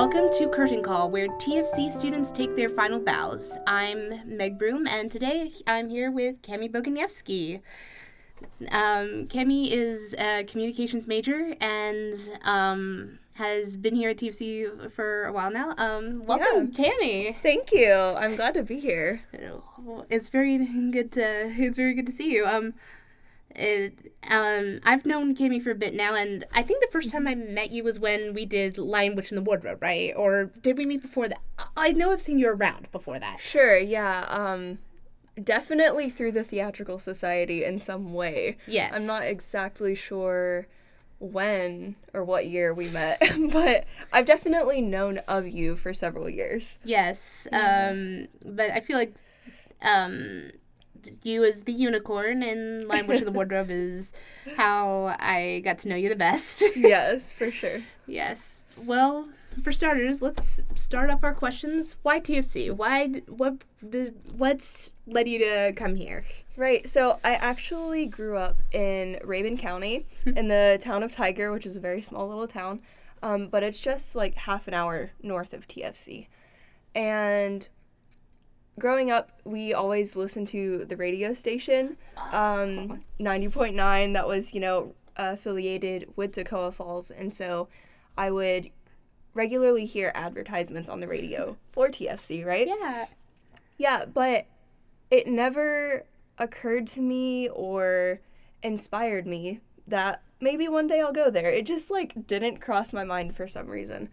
Welcome to Curtain Call, where TFC students take their final bows. I'm Meg Broom, and today I'm here with Cami Boguniewski. Um, Cami is a communications major and um, has been here at TFC for a while now. Um, welcome, Cami. Thank you. I'm glad to be here. It's very good to it's very good to see you. Um, it, um, I've known Cami for a bit now, and I think the first time I met you was when we did Lion Witch in the Wardrobe, right? Or did we meet before that? I know I've seen you around before that. Sure, yeah. Um, definitely through the Theatrical Society in some way. Yes. I'm not exactly sure when or what year we met, but I've definitely known of you for several years. Yes, um, but I feel like um, you as the unicorn in Lion Witch of the Wardrobe is how I got to know you the best. yes, for sure. Yes. Well, for starters, let's start off our questions. Why TFC? Why? What? The, what's led you to come here? Right. So I actually grew up in Rabun County in the town of Tiger, which is a very small little town, um, but it's just like half an hour north of TFC. And growing up, we always listened to the radio station, um, 90.9, that was, you know, affiliated with Toccoa Falls. And so I would regularly hear advertisements on the radio for TFC, right? Yeah. Yeah, but it never occurred to me or inspired me that maybe one day I'll go there. It just like didn't cross my mind for some reason.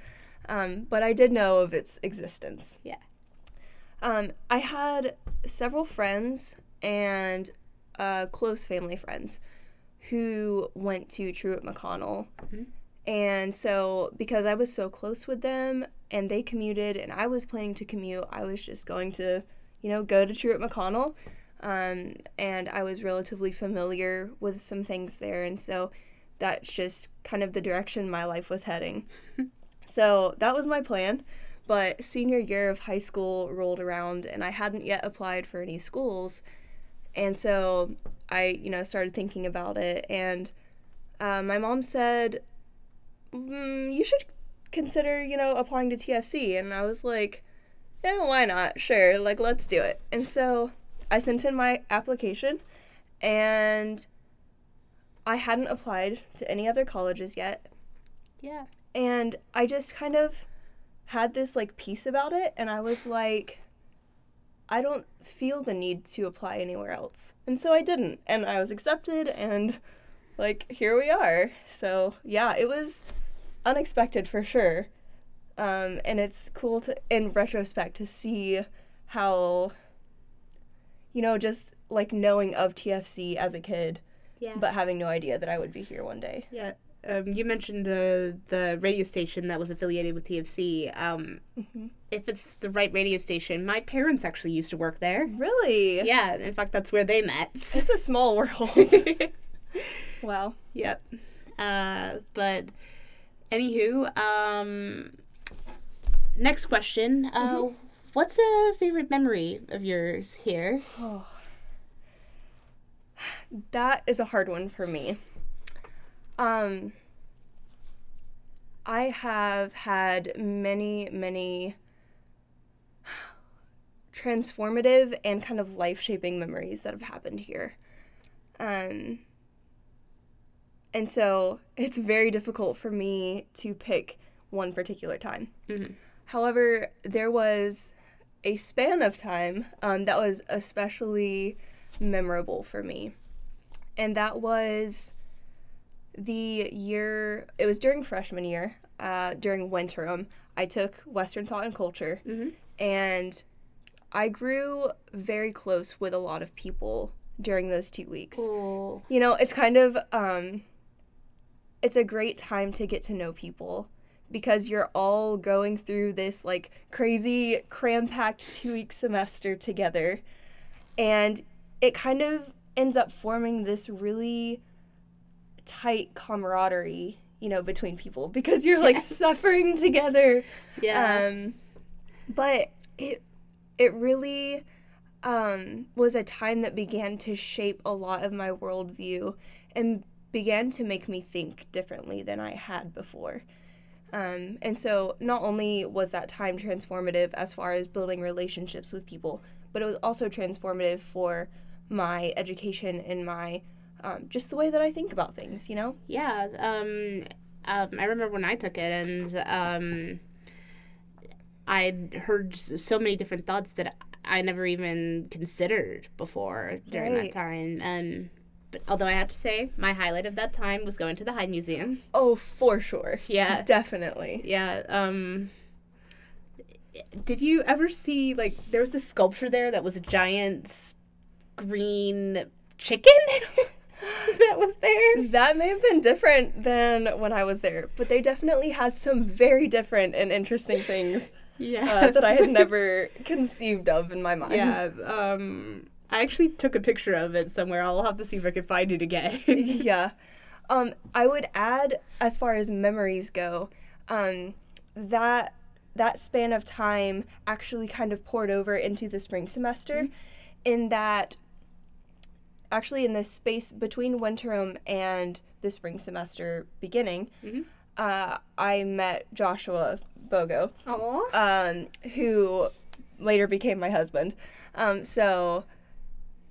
Um, but I did know of its existence. Yeah. Um, I had several friends and uh, close family friends who went to Truett McConnell. And so, because I was so close with them and they commuted and I was planning to commute, I was just going to, you know, go to Truett McConnell. Um, and I was relatively familiar with some things there. And so, that's just kind of the direction my life was heading. so, that was my plan. But senior year of high school rolled around and I hadn't yet applied for any schools. And so I, you know, started thinking about it. And uh, my mom said, mm, you should consider, you know, applying to TFC. And I was like, yeah, why not? Sure, like, let's do it. And so I sent in my application and I hadn't applied to any other colleges yet. Yeah. And I just kind of had this like peace about it and I was like I don't feel the need to apply anywhere else. And so I didn't and I was accepted and like here we are. So, yeah, it was unexpected for sure. Um and it's cool to in retrospect to see how you know just like knowing of TFC as a kid Yeah. but having no idea that I would be here one day. Yeah. Um, you mentioned uh, the radio station that was affiliated with TFC. Um, If it's the right radio station, my parents actually used to work there. Really? Yeah, in fact, that's where they met. It's a small world. wow. yep. Uh, but, anywho, um, next question. Uh, What's a favorite memory of yours here? Oh. That is a hard one for me. Um I have had many, many transformative and kind of life-shaping memories that have happened here. Um and so it's very difficult for me to pick one particular time. However, there was a span of time um, that was especially memorable for me. And that was the year, it was during freshman year, uh, during winterim. I took Western Thought and Culture, and I grew very close with a lot of people during those two weeks. You know, it's kind of um it's a great time to get to know people because you're all going through this like crazy cram-packed 2-week semester together and it kind of ends up forming this really tight camaraderie, you know, between people because you're like suffering together. yeah. Um, but it it really um, was a time that began to shape a lot of my worldview and began to make me think differently than I had before. Um, and so not only was that time transformative as far as building relationships with people, but it was also transformative for my education and my um, just the way that I think about things, you know? Yeah. Um, um, I remember when I took it, and um, I heard so many different thoughts that I never even considered before during Right. that time. Um, but although I have to say, my highlight of that time was going to the High Museum. Oh, for sure. Yeah. Definitely. Yeah. Um, did you ever see like there was this sculpture there that was a giant green chicken that was there? That may have been different than when I was there, but they definitely had some very different and interesting things Yeah. uh, that I had never conceived of in my mind. Yeah. Um, I actually took a picture of it somewhere. I'll have to see if I can find it again. yeah. Um, I would add, as far as memories go, um, that that span of time actually kind of poured over into the spring semester, in that actually in this space between winterim and the spring semester beginning, Mhm. uh, I met Joshua Bogo um, who later became my husband. Um, so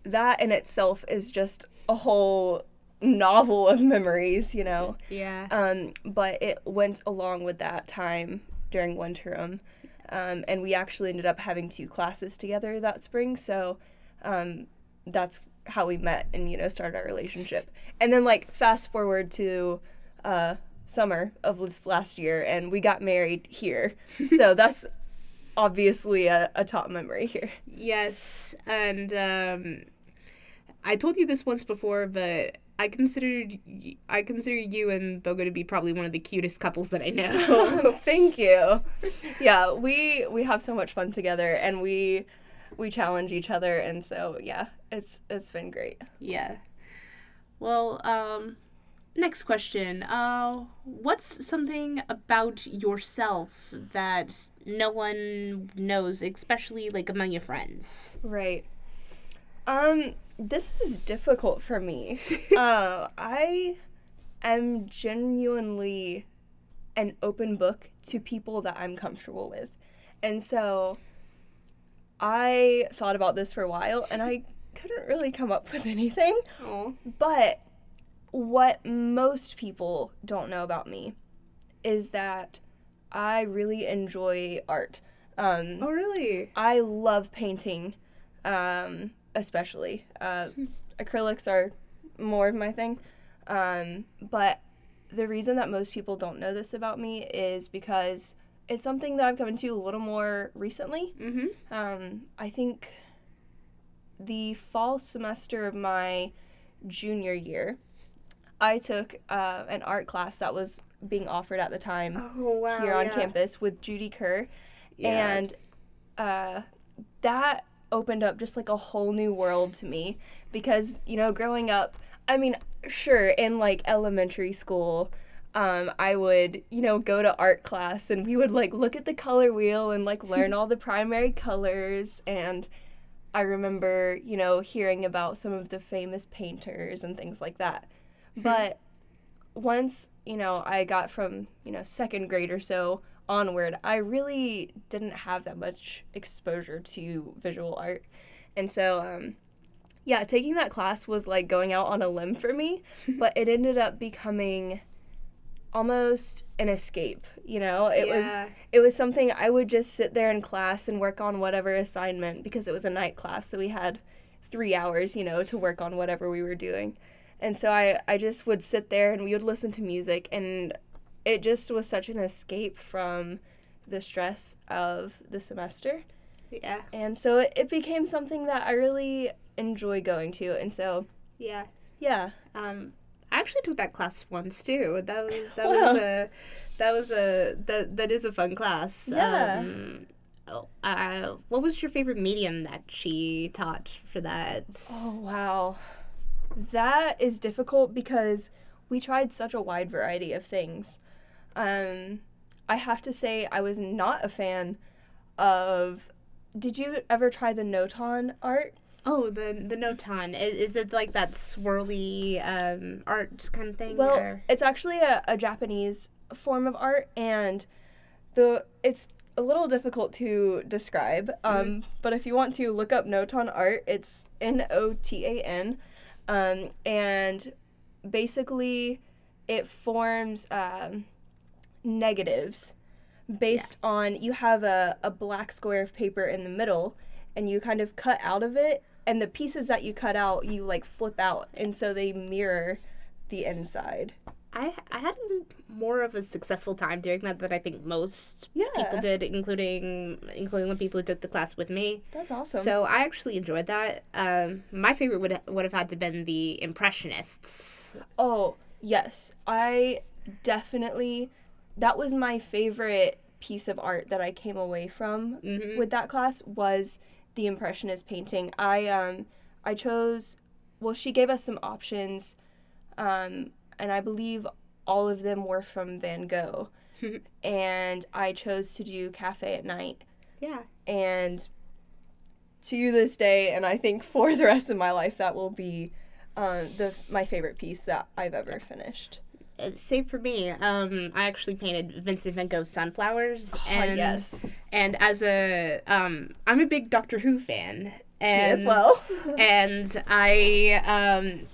that in itself is just a whole novel of memories, you know. Yeah. Um, but it went along with that time during winterim. Um, and we actually ended up having two classes together that spring. So um, that's how we met and, you know, started our relationship. And then, like, fast forward to uh, summer of this last year, and we got married here. so that's obviously a, a top memory here. Yes, and um, I told you this once before, but I considered i consider you and Bogo to be probably one of the cutest couples that I know. Thank you. Yeah, we we have so much fun together, and we we challenge each other, and so yeah, it's it's been great. yeah. Well, um, next question. Uh, what's something about yourself that no one knows, especially like among your friends? Right. Um, this is difficult for me. uh, I am genuinely an open book to people that I'm comfortable with. And so I thought about this for a while and I couldn't really come up with anything. Oh. But what most people don't know about me is that I really enjoy art. Um, Oh, really? I love painting, um, especially. Uh, acrylics are more of my thing. Um, but the reason that most people don't know this about me is because it's something that I've come into a little more recently. Mm-hmm. Um, I think the fall semester of my junior year, I took uh, an art class that was being offered at the time Oh, wow. here on yeah. campus with Judy Kerr. Yeah. And uh, that opened up just like a whole new world to me because, you know, growing up, I mean, sure, in like elementary school, um, I would, you know, go to art class and we would like look at the color wheel and like learn all the primary colors. And I remember, you know, hearing about some of the famous painters and things like that. But once, you know, I got from, you know, second grade or so onward, I really didn't have that much exposure to visual art. And so, um, yeah, taking that class was like going out on a limb for me, but it ended up becoming almost an escape, you know? It Yeah. was it was something I would just sit there in class and work on whatever assignment because it was a night class, so we had 3 hours, you know, to work on whatever we were doing. And so I I just would sit there and we would listen to music and it just was such an escape from the stress of the semester. Yeah. And so it, it became something that I really enjoy going to. And so, Yeah. yeah. Um, I actually took that class once too. That was that Wow. was a that was a that that is a fun class. Yeah. Um, oh, uh, what was your favorite medium that she taught for that? Oh, wow. That is difficult because we tried such a wide variety of things. Um, I have to say, I was not a fan of. Did you ever try the Notan art? Oh, the the notan. Is, is it like that swirly um, art kind of thing? Well, or- it's actually a, a Japanese form of art, and the it's a little difficult to describe. Um, But if you want to look up Notan art, it's N O T A N, um, and basically it forms um, negatives based on you have a, a black square of paper in the middle and you kind of cut out of it and the pieces that you cut out you like flip out and so they mirror the inside I I had more of a successful time doing that than I think most Yeah. people did, including including the people who took the class with me. that's awesome So I actually enjoyed that. Um, my favorite would would have had to been the Impressionists. oh yes i definitely that was my favorite piece of art that i came away from with that class was the impressionist painting. I um i chose well she gave us some options um and i believe all of them were from van gogh. And i chose to do cafe at night. Yeah. and to this day and i think for the rest of my life that will be um, the my favorite piece that i've ever finished. Uh, Same for me. Um, I actually painted Vincent Van Gogh's sunflowers, and Ah, yes. and as a um, I'm a big Doctor Who fan, and as well and I um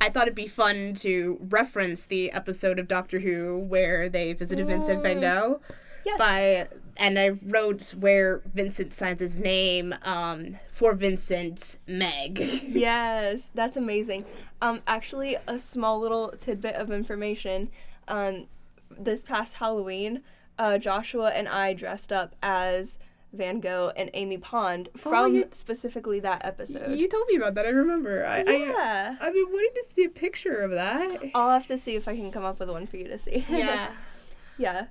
I thought it'd be fun to reference the episode of Doctor Who where they visited Vincent Van Gogh yes by and I wrote where Vincent signs his name um for Vincent Meg. yes that's amazing um actually a small little tidbit of information um this past halloween uh joshua and i dressed up as van gogh and amy pond from you- specifically that episode you told me about that. I remember. I, yeah I I've been wanting to see a picture of that. i'll have to see if i can come up with one for you to see Yeah. yeah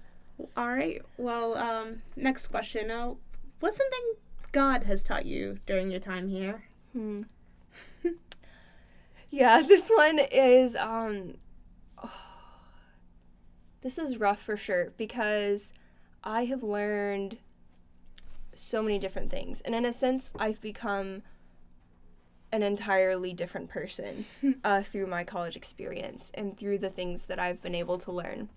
All right. Well, um, next question. Uh, what's something God has taught you during your time here? Hmm. yeah, this one is um this is rough for sure because I have learned so many different things. And in a sense, I've become an entirely different person uh, through my college experience and through the things that I've been able to learn.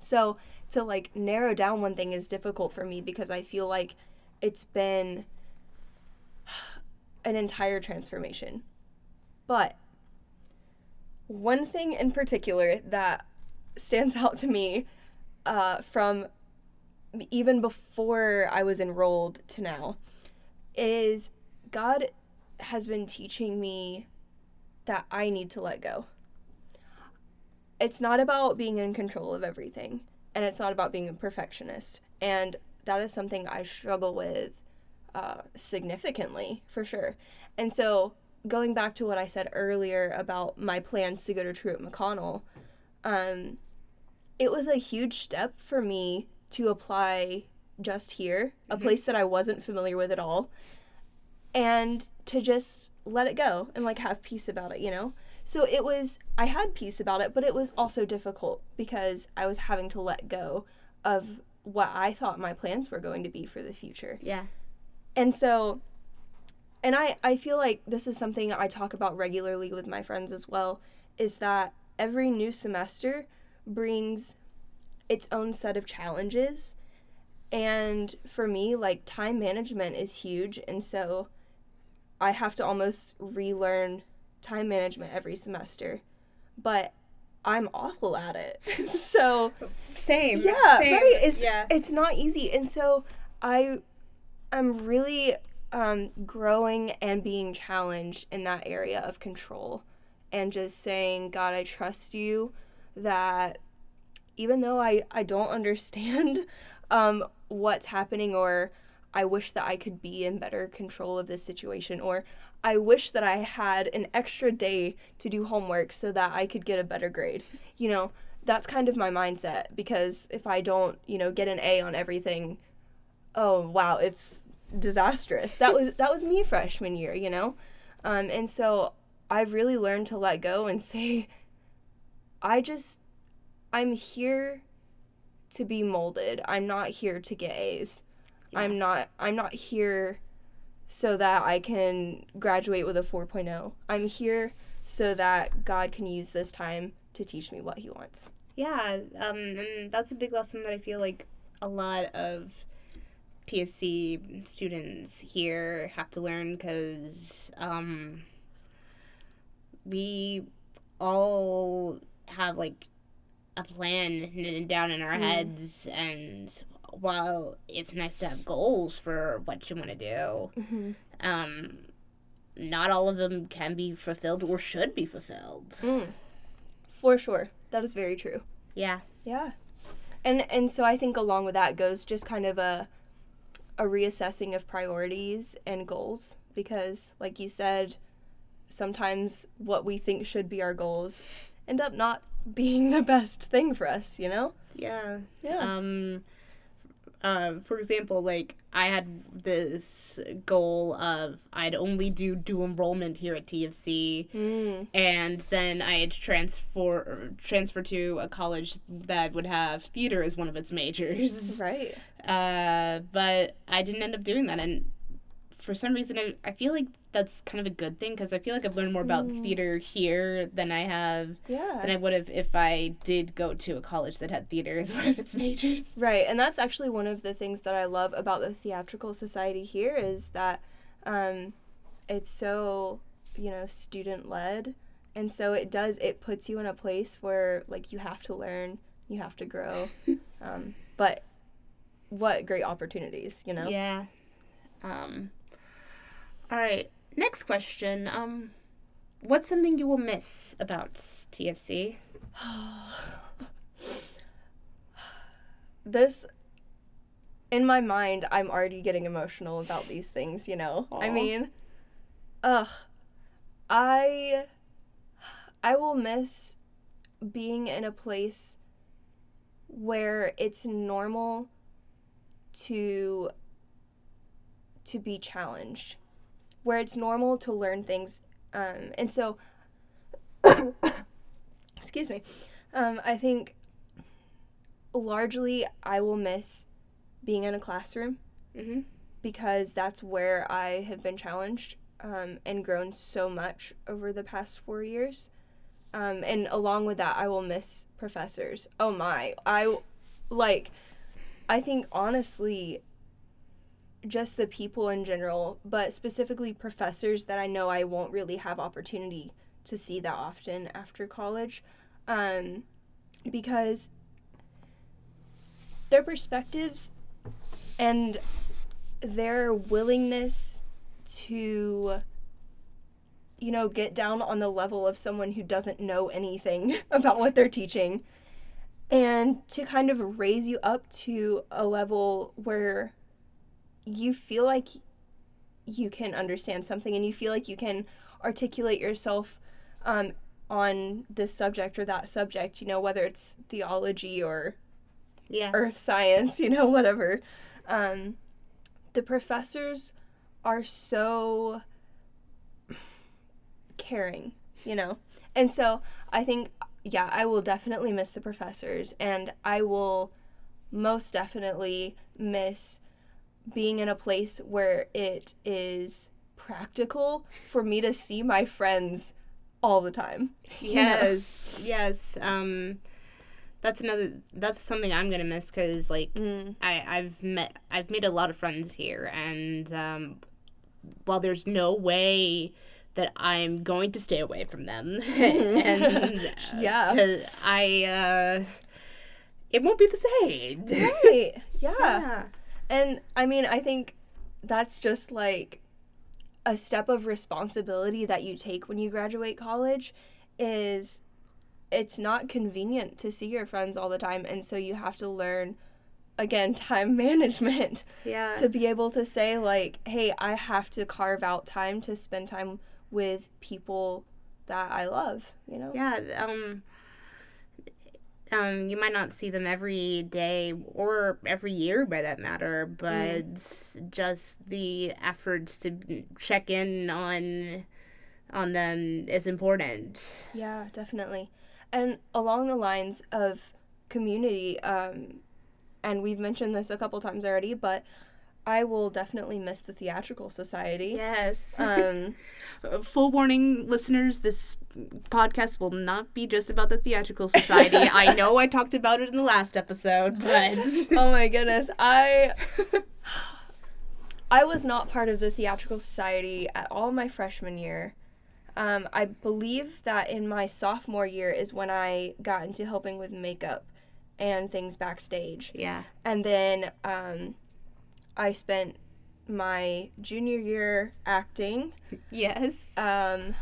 So, to like narrow down one thing is difficult for me because I feel like it's been an entire transformation. But one thing in particular that stands out to me uh, from even before I was enrolled to now is God has been teaching me that I need to let go. It's not about being in control of everything, and it's not about being a perfectionist. And that is something I struggle with uh, significantly, for sure. And so, going back to what I said earlier about my plans to go to Truett McConnell, um, it was a huge step for me to apply just here, a place that I wasn't familiar with at all, and to just let it go and like have peace about it, you know? So it was, I had peace about it, but it was also difficult because I was having to let go of what I thought my plans were going to be for the future. Yeah. And so, and I, I feel like this is something I talk about regularly with my friends as well is that every new semester brings its own set of challenges. And for me, like time management is huge. And so I have to almost relearn time management every semester. But I'm awful at it. so, Same. yeah Same. right it's yeah. it's not easy and so i i'm really um growing and being challenged in that area of control and just saying god i trust you that even though i i don't understand um what's happening or i wish that i could be in better control of this situation or i wish that i had an extra day to do homework so that i could get a better grade you know that's kind of my mindset because if I don't, you know, get an A on everything, oh wow, it's disastrous. That was that was me freshman year, you know, um, and so I've really learned to let go and say, I just, I'm here to be molded. I'm not here to get A's. I'm not. I'm not here so that I can graduate with a 4.0. I'm here so that God can use this time to teach me what He wants. Yeah, um, and that's a big lesson that I feel like a lot of TFC students here have to learn because um, we all have like a plan down in our mm. heads, and while it's nice to have goals for what you want to do, mm-hmm. um, not all of them can be fulfilled or should be fulfilled. Mm. For sure, that is very true. Yeah. Yeah. And and so I think along with that goes just kind of a a reassessing of priorities and goals because like you said sometimes what we think should be our goals end up not being the best thing for us, you know? Yeah. Yeah. Um uh, for example, like I had this goal of I'd only do dual enrollment here at TFC, mm. and then I'd transfer transfer to a college that would have theater as one of its majors. Right. Uh, but I didn't end up doing that, and for some reason, I, I feel like that's kind of a good thing because I feel like I've learned more about mm. theater here than I have yeah. than I would have if I did go to a college that had theater as one of its majors. Right, and that's actually one of the things that I love about the theatrical society here is that um, it's so you know student led, and so it does it puts you in a place where like you have to learn, you have to grow, um, but what great opportunities, you know? Yeah. Um, all right. Next question. Um, what's something you will miss about TFC? this in my mind i'm already getting emotional about these things you know Aww. i mean ugh i i will miss being in a place where it's normal to to be challenged where it's normal to learn things. Um, and so, excuse me, um, I think largely I will miss being in a classroom mm-hmm. because that's where I have been challenged um, and grown so much over the past four years. Um, and along with that, I will miss professors. Oh my, I like. I think honestly, just the people in general, but specifically professors that I know I won't really have opportunity to see that often after college. Um, because their perspectives and their willingness to you know get down on the level of someone who doesn't know anything about what they're teaching and to kind of raise you up to a level where you feel like you can understand something and you feel like you can articulate yourself um, on this subject or that subject, you know, whether it's theology or yeah. earth science, you know, whatever. Um, the professors are so caring, you know? And so I think, yeah, I will definitely miss the professors and I will most definitely miss being in a place where it is practical for me to see my friends all the time. Yes, know? yes. Um, that's another. That's something I'm gonna miss because like mm. I I've met I've made a lot of friends here, and um, while there's no way that I'm going to stay away from them, and uh, yeah, because I uh, it won't be the same. Right. yeah. yeah. And I mean, I think that's just like a step of responsibility that you take when you graduate college is it's not convenient to see your friends all the time. And so you have to learn again time management yeah. to be able to say like hey i have to carve out time to spend time with people that i love you know? Yeah um um, you might not see them every day or every year by that matter, but mm. just the efforts to check in on on them is important. Yeah, definitely. And along the lines of community, um, and we've mentioned this a couple times already, but I will definitely miss the theatrical society. Yes. Um, Full warning, listeners, this podcast will not be just about the Theatrical Society. I know I talked about it in the last episode, but. oh my goodness, I I was not part of the theatrical society at all my freshman year. Um, I believe that in my sophomore year is when I got into helping with makeup and things backstage. yeah. And then um, I spent my junior year acting. Yes. Um,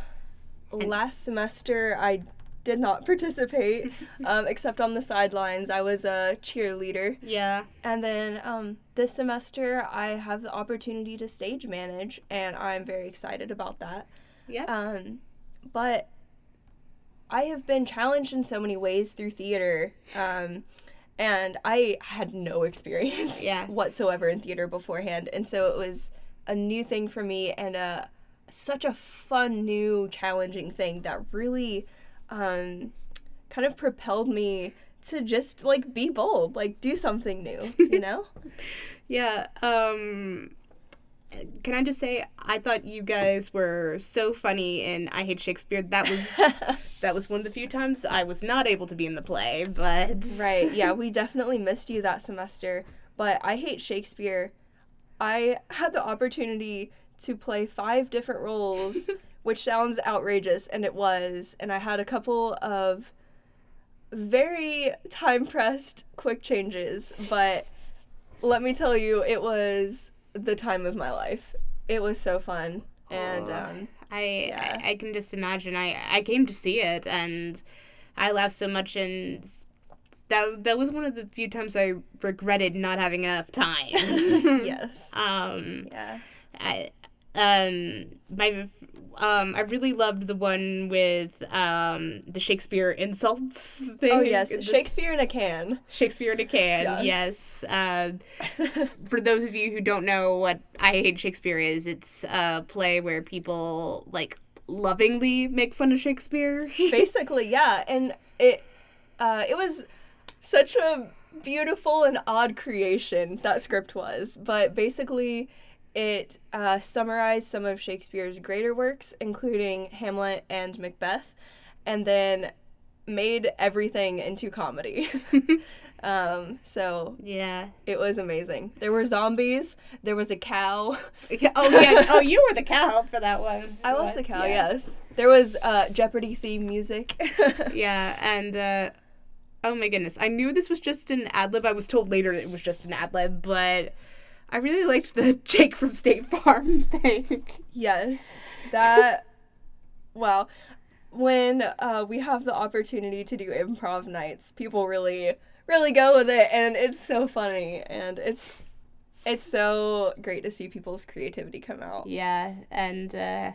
last semester, I did not participate um, except on the sidelines. I was a cheerleader. Yeah. And then um, this semester, I have the opportunity to stage manage, and I'm very excited about that. Yeah. Um, but I have been challenged in so many ways through theater, um, and I had no experience Yeah. whatsoever in theater beforehand, and so it was a new thing for me and a such a fun, new, challenging thing that really um, kind of propelled me to just like be bold, like do something new, you know? Yeah. Um can I just say I thought you guys were so funny in I Hate Shakespeare. That was that was one of the few times I was not able to be in the play, but Right. Yeah, we definitely missed you that semester. But I hate Shakespeare. I had the opportunity to play five different roles, which sounds outrageous, and it was. And I had a couple of very time pressed quick changes, but let me tell you, it was the time of my life. It was so fun. And um, I, Yeah. I I can just imagine. I I came to see it and I laughed so much and that that was one of the few times I regretted not having enough time. yes. Um Yeah. I um my um I really loved the one with um the Shakespeare insults thing. Oh, yes. This- Shakespeare in a can. Shakespeare in a can. Yes. Yes. Uh, for those of you who don't know what I Hate Shakespeare is, it's a play where people like lovingly make fun of Shakespeare. basically yeah and it uh, it was such a beautiful and odd creation that script was but basically it uh, summarized some of shakespeare's greater works including hamlet and macbeth and then made everything into comedy um, so yeah. it was amazing there were zombies there was a cow Oh yeah. Oh, you were the cow for that one. i was What? the cow Yeah. yes there was uh, jeopardy theme music Yeah, and uh, oh my goodness, I knew this was just an ad lib. I was told later it was just an ad lib, but I really liked the Jake from State Farm thing. Yes, that. well, when uh, we have the opportunity to do improv nights, people really, really go with it, and it's so funny, and it's, it's so great to see people's creativity come out. Yeah, and uh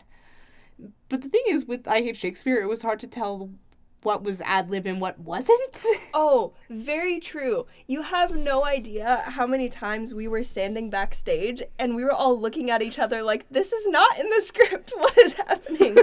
but the thing is with I Hate Shakespeare, it was hard to tell what was ad lib and what wasn't. Oh, very true. You have no idea how many times we were standing backstage and we were all looking at each other like, this is not in the script. What is happening?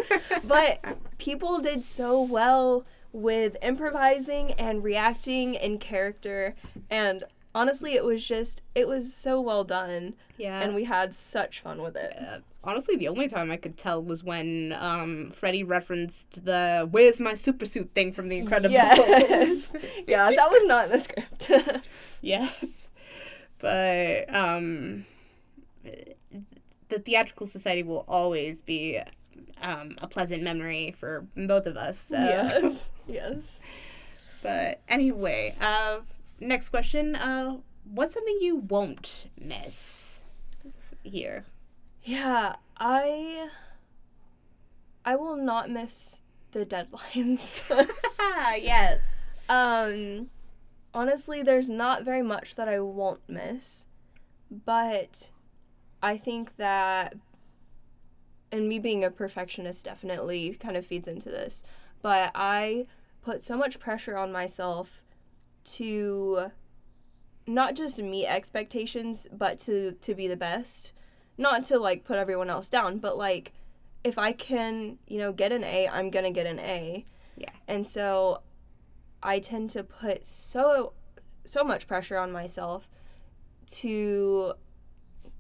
but people did so well with improvising and reacting in character. And honestly, it was just, it was so well done. Yeah. And we had such fun with it. uh, honestly, the only time I could tell was when um Freddie referenced the "Where's my super suit" thing from The Incredibles. Yes. yeah, that was not in the script. yes, but um, the theatrical society will always be um a pleasant memory for both of us. So. yes. Yes. But anyway, uh, next question. Uh, what's something you won't miss here? Yeah, I I will not miss the deadlines. yes. um honestly, there's not very much that I won't miss, but I think that and me being a perfectionist definitely kind of feeds into this, but I put so much pressure on myself to not just meet expectations, but to to be the best. Not to like put everyone else down, but like if I can, you know, get an A, I'm going to get an A. Yeah. And so I tend to put so so much pressure on myself to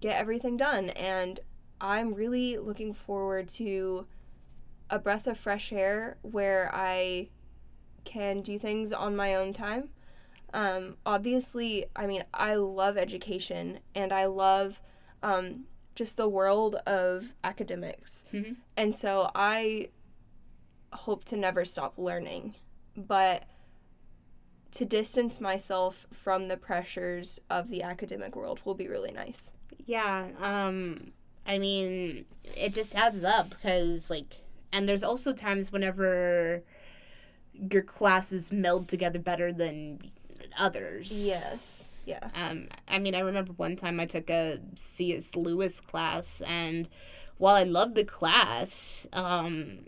get everything done. And I'm really looking forward to a breath of fresh air where I can do things on my own time. Um, obviously, I mean, I love education and I love um, just the world of academics. Mhm. And so I hope to never stop learning. But to distance myself from the pressures of the academic world will be really nice. Yeah, um I mean, it just adds up because like and there's also times whenever your classes meld together better than others. Yes. Yeah. Um I mean, I remember one time I took a C.S. Lewis class and while I loved the class, um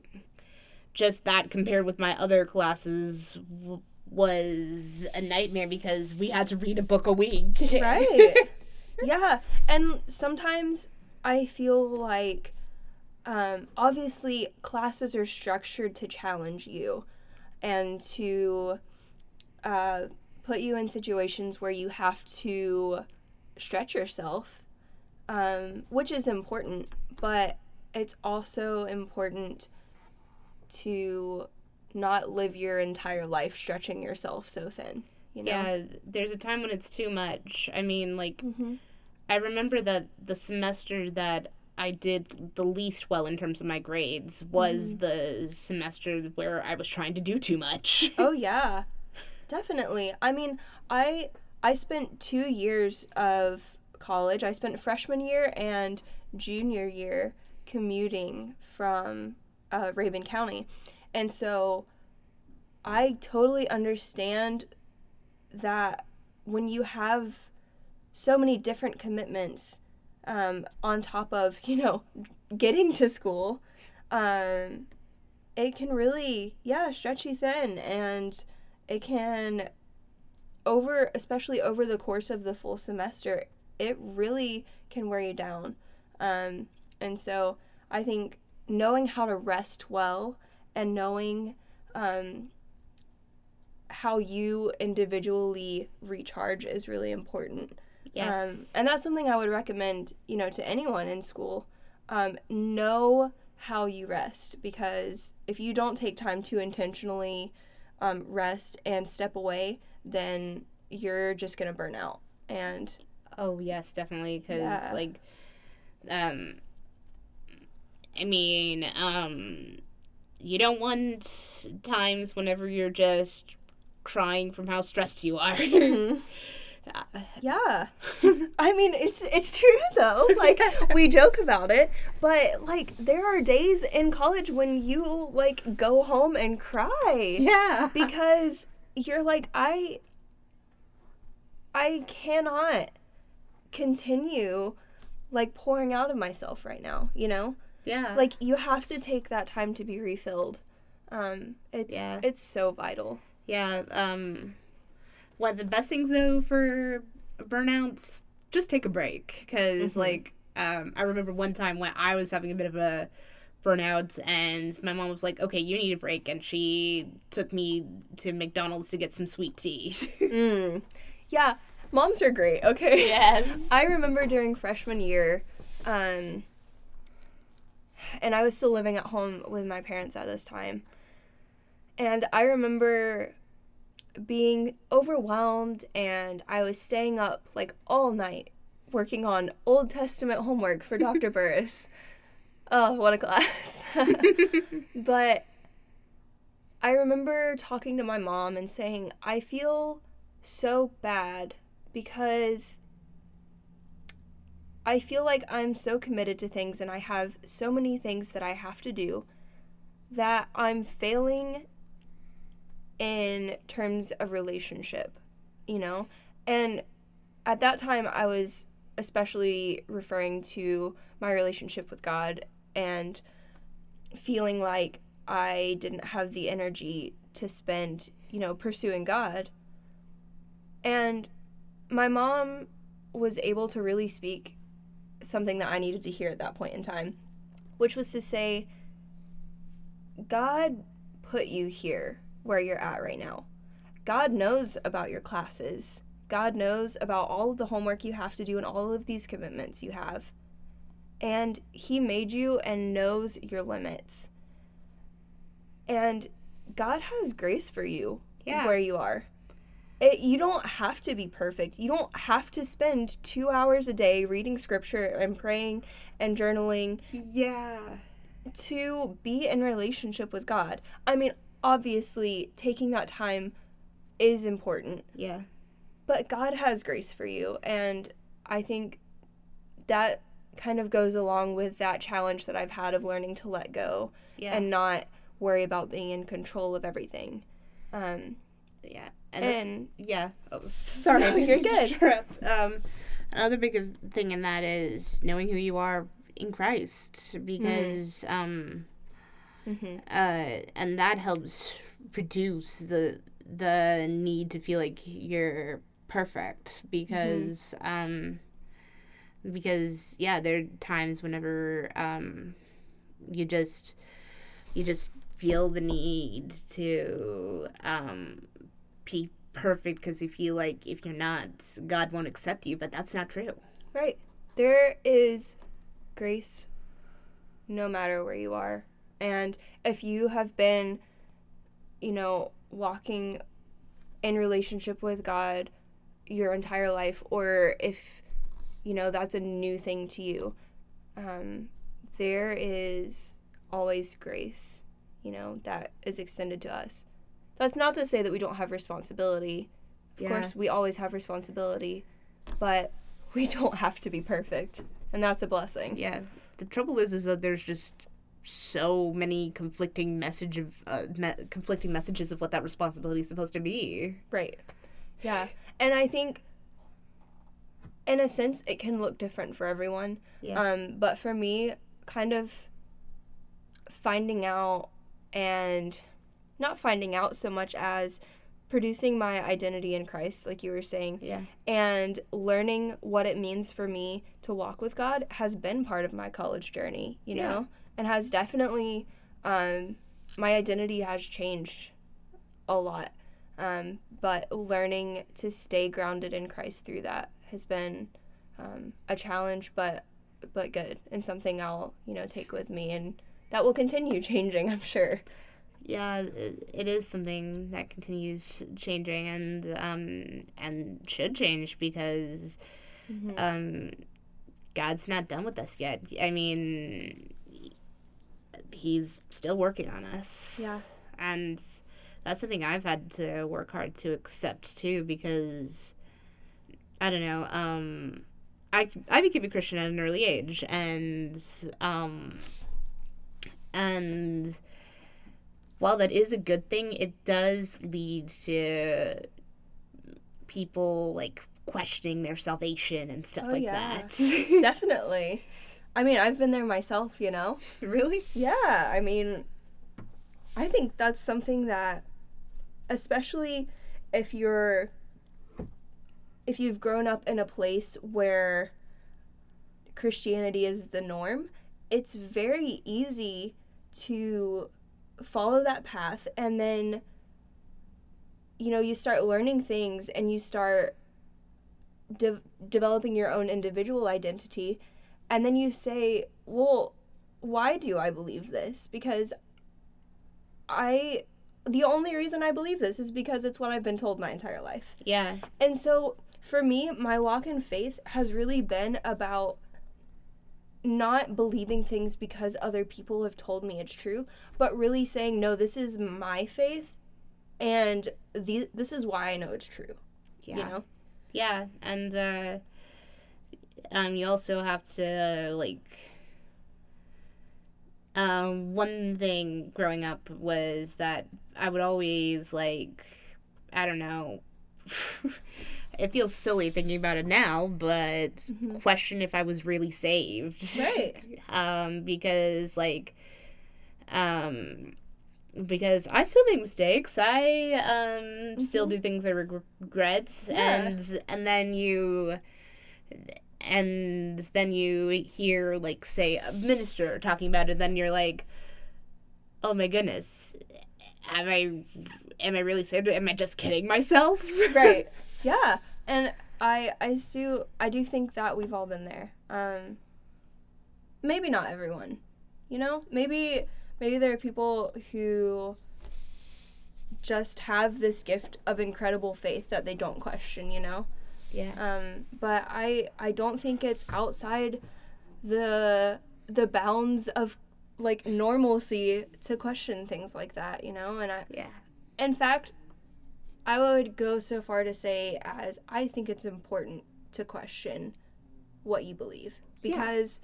just that compared with my other classes w- was a nightmare because we had to read a book a week. right yeah and sometimes i feel like um, obviously classes are structured to challenge you and to uh, put you in situations where you have to stretch yourself um, which is important but it's also important to not live your entire life stretching yourself so thin you know Yeah, there's a time when it's too much. I mean, like Mhm. I remember that the semester that I did the least well in terms of my grades was the semester where I was trying to do too much. Oh yeah. Definitely. I mean, I I spent 2 years of college. I spent freshman year and junior year commuting from uh, Rabun County. And so I totally understand that when you have so many different commitments um, on top of, you know, getting to school, um, it can really, yeah, stretch you thin. And it can, over, especially over the course of the full semester, it really can wear you down. Um, and so I think knowing how to rest well and knowing um, how you individually recharge is really important. Yes. Um, and that's something I would recommend, you know, to anyone in school. Um, know how you rest because if you don't take time to intentionally um, rest and step away, then you're just gonna burn out. And oh, yes, definitely cuz Yeah. like um I mean, um you don't want times whenever you're just crying from how stressed you are. yeah, I mean it's it's true though. Like we joke about it, but like there are days in college when you like go home and cry. yeah. because you're like I I cannot continue like pouring out of myself right now, you know? yeah. Like you have to take that time to be refilled. Um it's Yeah. it's so vital. Yeah, um one of the best things though for burnouts, just take a break because like um I remember one time when I was having a bit of a burnout and my mom was like, "Okay, you need a break." And she took me to McDonald's to get some sweet tea. Mm. Yeah, moms are great, okay? yes. I remember during freshman year, um, and I was still living at home with my parents at this time. And I remember being overwhelmed, and I was staying up like all night working on Old Testament homework for Dr. Burris. Oh, what a class. but I remember talking to my mom and saying, I feel so bad because I feel like I'm so committed to things and I have so many things that I have to do that I'm failing in terms of relationship, you know? And at that time, I was especially referring to my relationship with God and feeling like I didn't have the energy to spend, you know, pursuing God. And my mom was able to really speak something that I needed to hear at that point in time, which was to say, God put you here where you're at right now. God knows about your classes God knows about all of the homework you have to do and all of these commitments you have. And He made you and knows your limits. And God has grace for you Yeah. where you are. It, you don't have to be perfect. You don't have to spend two hours a day reading scripture and praying and journaling Yeah. to be in relationship with God. I mean, obviously, taking that time is important, Yeah. but God has grace for you. And I think that kind of goes along with that challenge that I've had of learning to let go Yeah. and not worry about being in control of everything. Um, yeah. And, and yeah. Oh, sorry. No, you're good. Um, another big thing in that is knowing who you are in Christ, because um, mhm. uh, and that helps reduce the the need to feel like you're perfect because um because yeah there are times whenever um you just you just feel the need to um be perfect because you feel like if you're not god won't accept you but that's not true Right. There is grace no matter where you are. And if you have been, you know, walking in relationship with God your entire life, or if, you know, that's a new thing to you, um, there is always grace, you know, that is extended to us. That's not to say that we don't have responsibility. Of Yeah. course, we always have responsibility, but we don't have to be perfect, and that's a blessing. Yeah, the trouble is, is that there's just so many conflicting message of uh, me- conflicting messages of what that responsibility is supposed to be. Right. Yeah. And I think in a sense it can look different for everyone. Yeah. Um but for me kind of finding out and not finding out so much as producing my identity in Christ like you were saying Yeah. and learning what it means for me to walk with God has been part of my college journey, you Yeah. know, and has definitely, um, my identity has changed a lot. Um, but learning to stay grounded in Christ through that has been um, a challenge, but but good and something I'll you know take with me, and that will continue changing, I'm sure. Yeah, it, is something that continues changing and um and should change because um God's not done with us yet. I mean, he's still working on us. Yeah. and that's something I've had to work hard to accept too because I don't know. Um, I I became a Christian at an early age, and um, and while that is a good thing, it does lead to people like questioning their salvation and stuff Oh, like yeah. that. Definitely. I mean, I've been there myself, you know. really? Yeah, I mean, I think that's something that, especially if you're, if you've grown up in a place where Christianity is the norm, it's very easy to follow that path and then, you know, you start learning things and you start de- developing your own individual identity and then you say, well, why do I believe this? Because I the only reason I believe this is because it's what I've been told my entire life. Yeah. And so for me, my walk in faith has really been about not believing things because other people have told me it's true, but really saying, no, this is my faith and the, this is why I know it's true. Yeah. You know? Yeah, and uh, um, you also have to like. Um, one thing growing up was that I would always like, I don't know. it feels silly thinking about it now, but question if I was really saved. Right. Um, because like, um, because I still make mistakes. I um still do things I reg- regret, Yeah. and and then you, and then you hear like say a minister talking about it. Then you're like, oh my goodness, am I am I really saved? Am I just kidding myself? right. Yeah. And I I do I do think that we've all been there. Um maybe not everyone. You know? Maybe maybe there are people who just have this gift of incredible faith that they don't question, you know? Yeah. Um, but I I don't think it's outside the the bounds of like normalcy to question things like that, you know? And I Yeah. in fact, I would go so far to say as I think it's important to question what you believe Yeah. because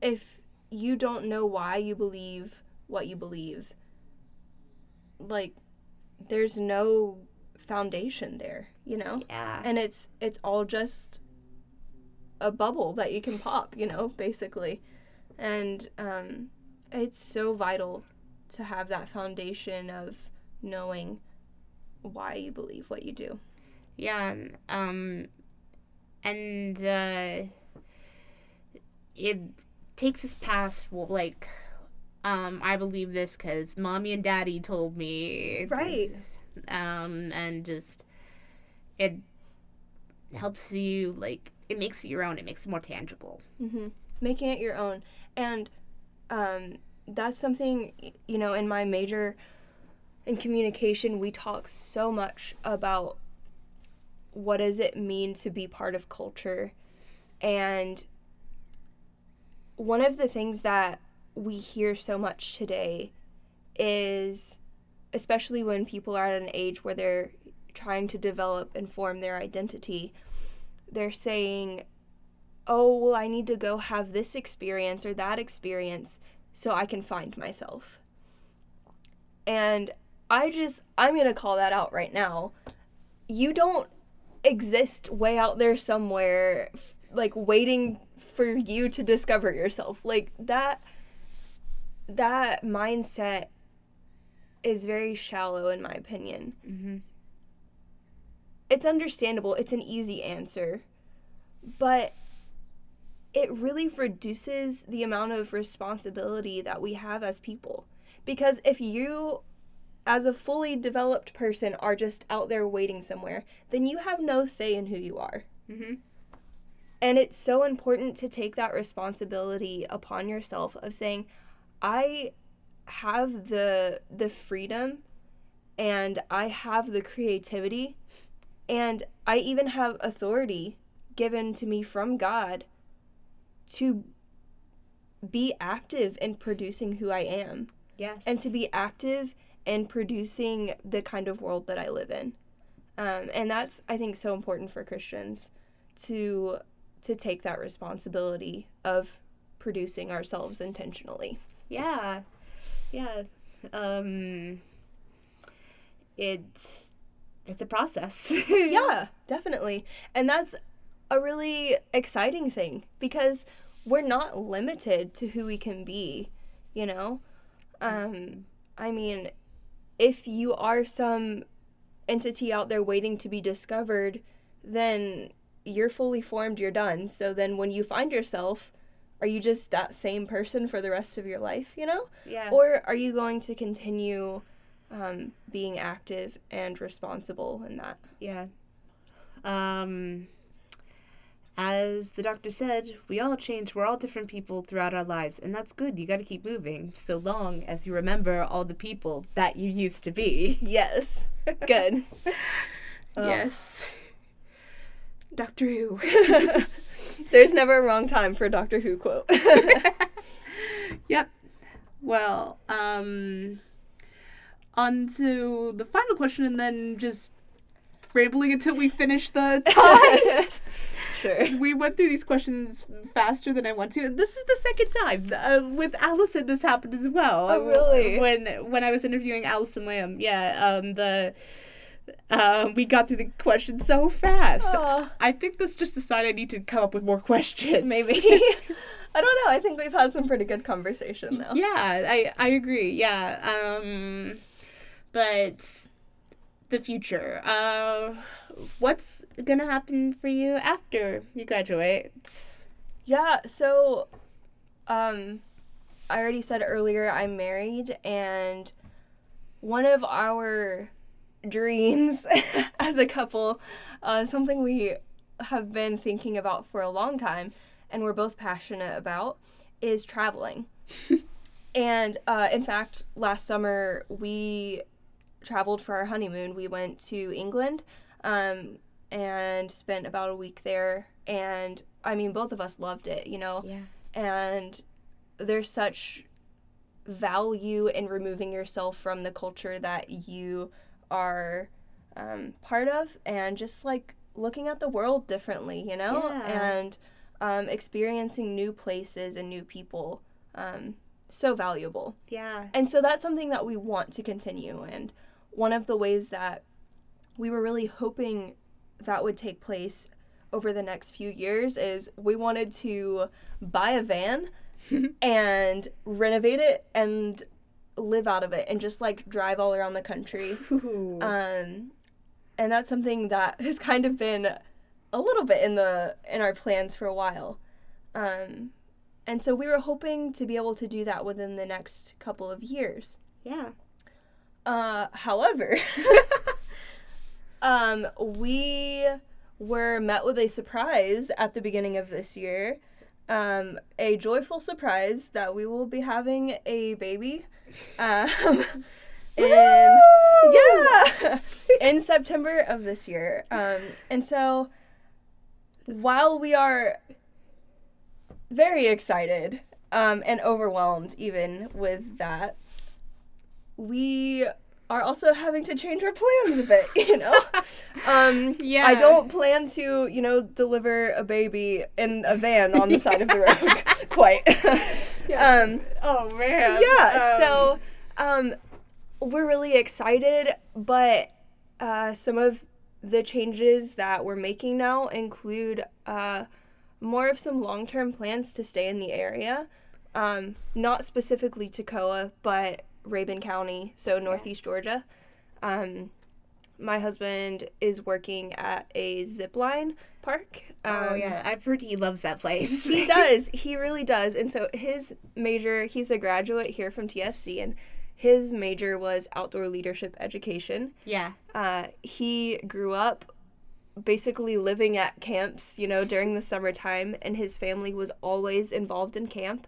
if you don't know why you believe what you believe, like there's no foundation there, you know? Yeah. And it's it's all just a bubble that you can pop, you know, basically. And um it's so vital to have that foundation of knowing why you believe what you do. Yeah, um, and uh, it takes us past well, like, um, I believe this because mommy and daddy told me, Right. Um, and just it helps you like it makes it your own. It makes it more tangible. hmm Making it your own. And um, that's something, you know, in my major in communication, we talk so much about what does it mean to be part of culture. And one of the things that we hear so much today is, especially when people are at an age where they're trying to develop and form their identity, they're saying, oh, well, I need to go have this experience or that experience so I can find myself. And I just, I'm going to call that out right now. You don't exist way out there somewhere, like waiting for you to discover yourself. Like that, that mindset is very shallow, in my opinion. Mm-hmm. It's understandable, it's an easy answer, but it really reduces the amount of responsibility that we have as people. Because if you, as a fully developed person, are just out there waiting somewhere, then you have no say in who you are. Mm-hmm. And it's so important to take that responsibility upon yourself of saying, I have the the freedom and I have the creativity and I even have authority given to me from God to be active in producing who I am Yes. and to be active in producing the kind of world that I live in. Um, and that's I think so important for Christians to to take that responsibility of producing ourselves intentionally. Yeah. Yeah. Um it it's a process. yeah, definitely. And that's a really exciting thing because we're not limited to who we can be, you know? Um, I mean, if you are some entity out there waiting to be discovered, then you're fully formed, you're done. So then when you find yourself, are you just that same person for the rest of your life, you know? Yeah. Or are you going to continue um, being active and responsible in that? Yeah. Um as the doctor said, we all change. We're all different people throughout our lives, and that's good. You got to keep moving so long as you remember all the people that you used to be. Yes. Good. Oh. Yes. Doctor Who. There's never a wrong time for a Doctor Who quote. Yep. Well, um, on to the final question, and then just rambling until we finish the time. sure. we went through these questions faster than I want to. This is the second time uh, with Allison. This happened as well. Oh, really? When when I was interviewing Allison Lamb, yeah. Um, the um, we got through the questions so fast. Aw. I think that's just a sign I need to come up with more questions. Maybe. I don't know. I think we've had some pretty good conversation though. Yeah, I I agree. Yeah. Um but the future. Uh what's going to happen for you after you graduate? Yeah, so um I already said earlier I'm married and one of our dreams as a couple, uh, something we have been thinking about for a long time and we're both passionate about is traveling. and uh, in fact, last summer we traveled for our honeymoon. We went to England um, and spent about a week there. And I mean, both of us loved it, you know? Yeah. And there's such value in removing yourself from the culture that you are um, part of and just like looking at the world differently, you know? Yeah. And um, experiencing new places and new people. Um, so valuable. Yeah. And so that's something that we want to continue. And one of the ways that we were really hoping that would take place over the next few years is we wanted to buy a van and renovate it and live out of it and just like drive all around the country. Um, and that's something that has kind of been a little bit in the in our plans for a while. Um, and so we were hoping to be able to do that within the next couple of years. yeah. Uh, however, um, we were met with a surprise at the beginning of this year. Um, a joyful surprise that we will be having a baby. Um, in yeah, in September of this year. Um, and so, while we are very excited um, and overwhelmed, even with that, we are also having to change our plans a bit, you know? Um, Yeah. I don't plan to, you know, deliver a baby in a van on the side of the road quite. um, Oh man. yeah, so um, we're really excited, but uh, some of the changes that we're making now include uh, more of some long term plans to stay in the area. Um, not specifically Toccoa, but Rabun County, so Northeast Georgia. Um, my husband is working at a zip line park. Um, oh yeah, I've heard he loves that place. he does. He really does. And so his major, he's a graduate here from TFC, and his major was outdoor leadership education. yeah. Uh, he grew up basically living at camps, you know, during the summertime, and his family was always involved in camp.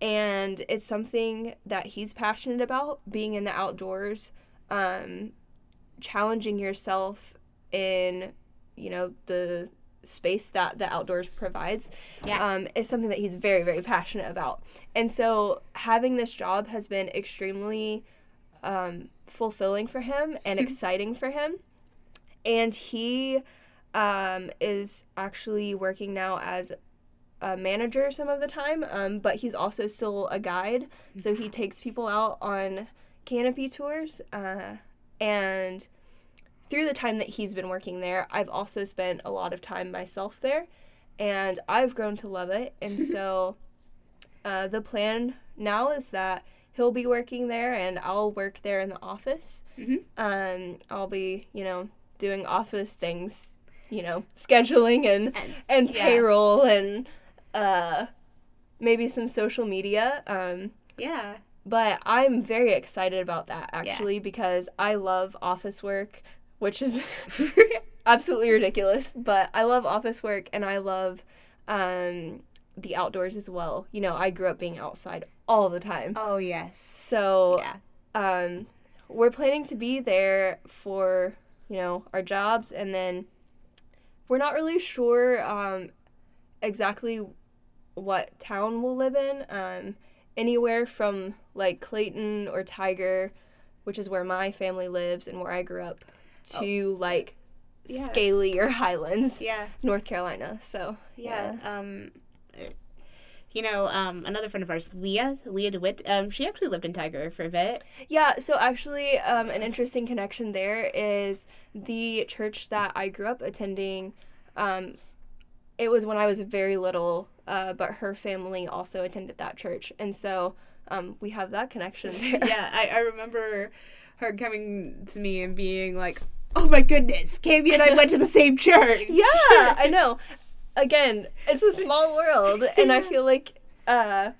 And it's something that he's passionate about being in the outdoors, um, challenging yourself in, you know, the space that the outdoors provides Yeah. um, is something that he's very, very passionate about. And so having this job has been extremely um, fulfilling for him and exciting for him. And he um, is actually working now as a manager some of the time, um, but he's also still a guide. So he takes people out on canopy tours. Uh, and through the time that he's been working there, I've also spent a lot of time myself there. And I've grown to love it. And so uh, the plan now is that he'll be working there and I'll work there in the office. Mhm. Um, I'll be, you know, doing office things, you know, scheduling and And- and yeah. payroll and uh, maybe some social media. Um, Yeah. but I'm very excited about that actually because I love office work, which is absolutely ridiculous. But I love office work and I love um, the outdoors as well. You know, I grew up being outside all the time. Oh yes. So Yeah. um, we're planning to be there for you know our jobs, and then we're not really sure um, exactly what town we'll live in. Um, anywhere from like Clayton or Tiger, which is where my family lives and where I grew up, to like Yeah. Scaly or Highlands, Yeah. North Carolina. So Yeah. Um, uh, you know, um, another friend of ours, Leah, Leah DeWitt. Um, she actually lived in Tiger for a bit. Yeah, so actually, um, an interesting connection there is the church that I grew up attending. Um, it was when I was very little, uh, but her family also attended that church, and so um, we have that connection there. yeah, I, I remember her coming to me and being like, "Oh my goodness, Cammy and I went to the same church." yeah, I know. Again, it's a small world, and I feel like uh,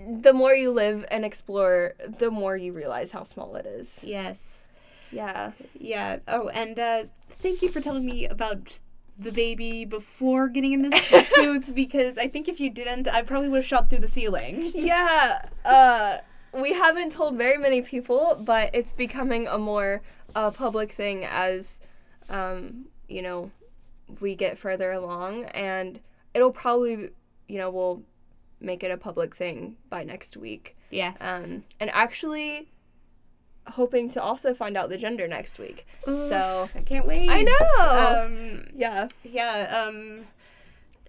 the more you live and explore, the more you realize how small it is. Yes. Yeah. Yeah. Oh, and uh, thank you for telling me about the baby before getting in this booth because I think if you didn't, I probably would have shot through the ceiling. Yeah. Uh, we haven't told very many people, but it's becoming a more uh, public thing as, um, you know, we get further along, and it'll probably, you know, we'll make it a public thing by next week. Yes. Um, and actually, hoping to also find out the gender next week. So I can't wait. I know. Um, yeah, yeah. Um.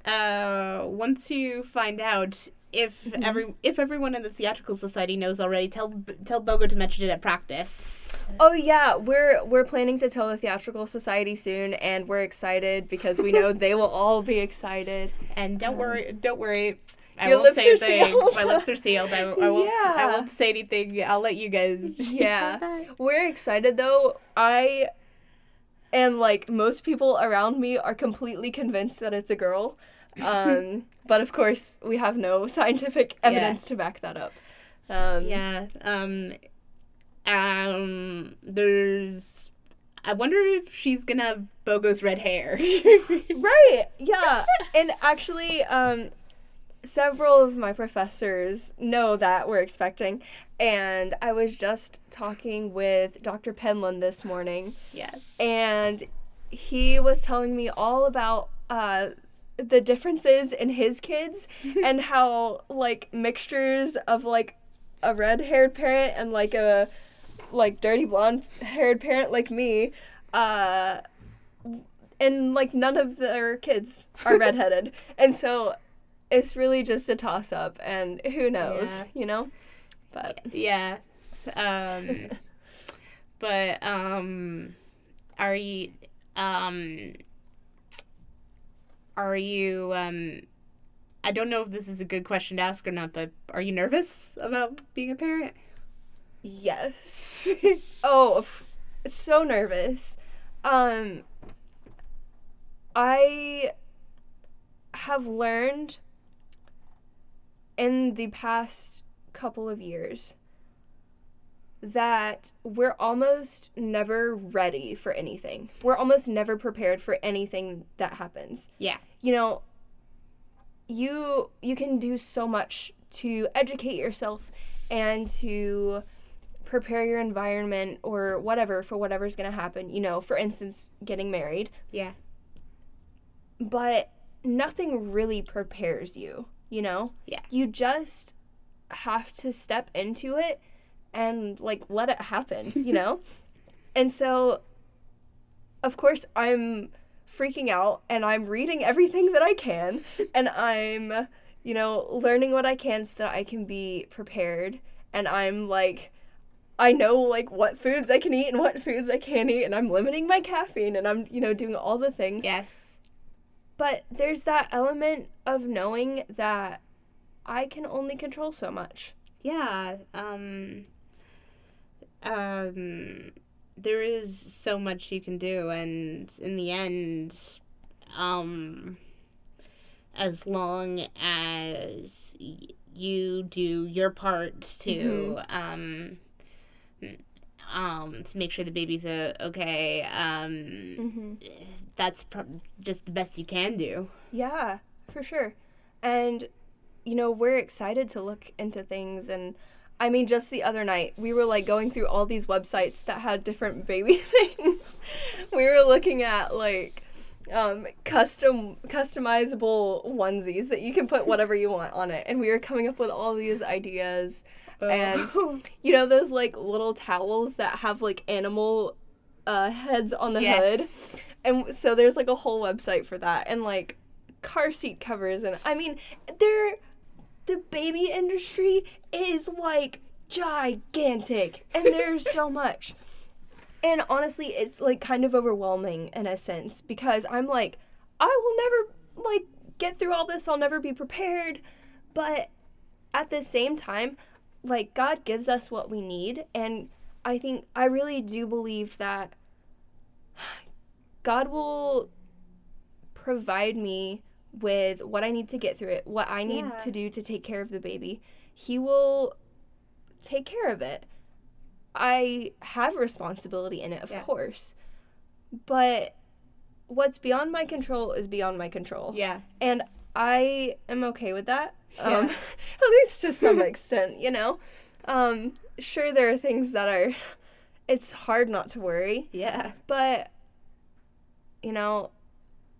Uh. Once you find out if Mm-hmm. every if everyone in the theatrical society knows already, tell tell Bogo to mention it at practice. Oh yeah, we're we're planning to tell the theatrical society soon, and we're excited because we know they will all be excited. And don't worry, don't worry. I Your won't say are a thing. sealed. My lips are sealed. I, I won't. I won't say anything. I'll let you guys. Yeah, we're excited though. I am like most people around me are completely convinced that it's a girl, um, but of course we have no scientific evidence to back that up. Um, Yeah. Um. Um. There's. I wonder if she's gonna have Bogo's red hair. Right. Yeah. and actually, um, several of my professors know that we're expecting. And I was just talking with Dr. Penland this morning, yes. and he was telling me all about uh, the differences in his kids and how like mixtures of like a red-haired parent and like a like dirty blonde-haired parent like me, uh, and like none of their kids are redheaded, and so it's really just a toss-up, and who knows, Yeah. you know? But Yeah. Um. but um, are you um. Are you um. I don't know if this is a good question to ask or not, but are you nervous about being a parent? Yes. oh, f- so nervous. Um I have learned in the past couple of years that we're almost never ready for anything. We're almost never prepared for anything that happens Yeah. you know you you can do so much to educate yourself and to prepare your environment or whatever for whatever's going to happen you know for instance getting married Yeah. but nothing really prepares you you know Yeah. you just have to step into it and like let it happen you know and so of course i'm freaking out and i'm reading everything that i can and i'm you know learning what i can so that i can be prepared and i'm like i know like what foods i can eat and what foods i can't eat and i'm limiting my caffeine and i'm you know doing all the things Yes. But there's that element of knowing that I can only control so much. Yeah. Um. Um. There is so much you can do, and in the end, um, as long as y- you do your part to um um to make sure the baby's uh, okay um Mm-hmm. That's pro- just the best you can do Yeah, for sure. And, you know, we're excited to look into things. And I mean, just the other night, we were like going through all these websites that had different baby things. we were looking at like, um, custom customizable onesies that you can put whatever you want on it and we were coming up with all these ideas and you know those like little towels that have like animal uh, heads on the hood yes and so there's like a whole website for that and like car seat covers and I mean they're the baby industry is like gigantic and there's so much. And honestly, it's like kind of overwhelming in a sense because I'm like I will never like get through all this. I'll never be prepared. But at the same time, like God gives us what we need and I think I really do believe that God will provide me with what I need to get through it, what I need Yeah. to do to take care of the baby. He will take care of it. I have responsibility in it, of Yeah. course. But what's beyond my control is beyond my control. Yeah. And I am okay with that. Um, Yeah. at least to some extent, you know? Um, sure, there are things that are, it's hard not to worry, Yeah. but, you know,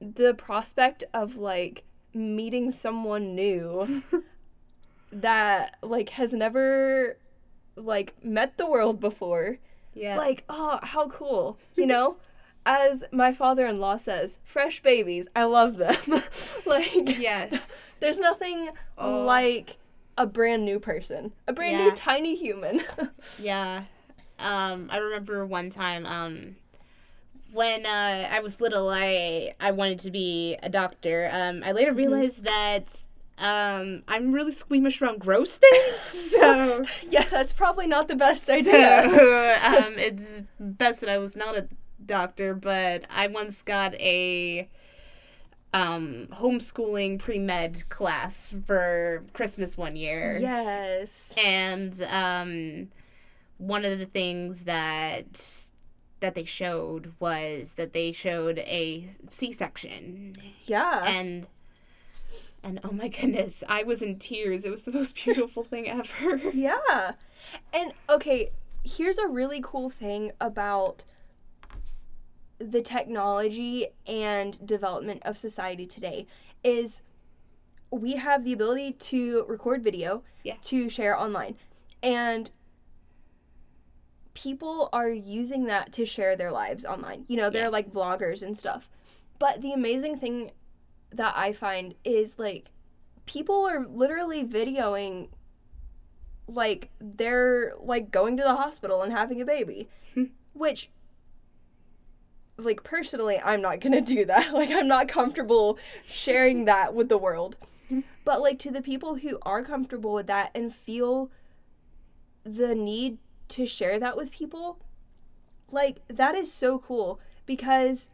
the prospect of like meeting someone new that like has never like met the world before Yeah. like oh how cool you know as my father-in-law says fresh babies i love them like yes. there's nothing Oh. like a brand new person a brand Yeah. new tiny human Yeah. Um, I remember one time, um, when uh, I was little, I I wanted to be a doctor. Um, I later realized that um, I'm really squeamish around gross things, so yeah that's probably not the best so idea um, it's best that I was not a doctor. But I once got a um homeschooling pre-med class for Christmas one year. yes and um, one of the things that that they showed was that they showed a C-section, yeah and and oh my goodness, I was in tears. It was the most beautiful thing ever. Yeah. And okay, here's a really cool thing about the technology and development of society today is we have the ability to record video Yeah. to share online. And people are using that to share their lives online. You know, they're Yeah. like vloggers and stuff. But the amazing thing that I find is like people are literally videoing like they're like going to the hospital and having a baby which like personally i'm not gonna do that like i'm not comfortable sharing that with the world but like to the people who are comfortable with that and feel the need to share that with people like that is so cool because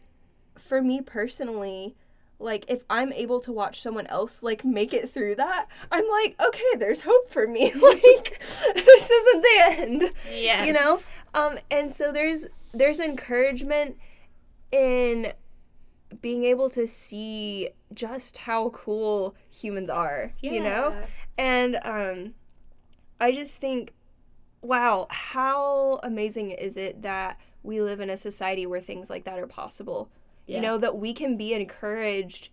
for me personally like if i'm able to watch someone else like make it through that i'm like okay there's hope for me. Like this isn't the end Yeah, you know? Um and so there's there's encouragement in being able to see just how cool humans are yeah. you know? And um i just think wow how amazing is it that we live in a society where things like that are possible Yeah. you know that we can be encouraged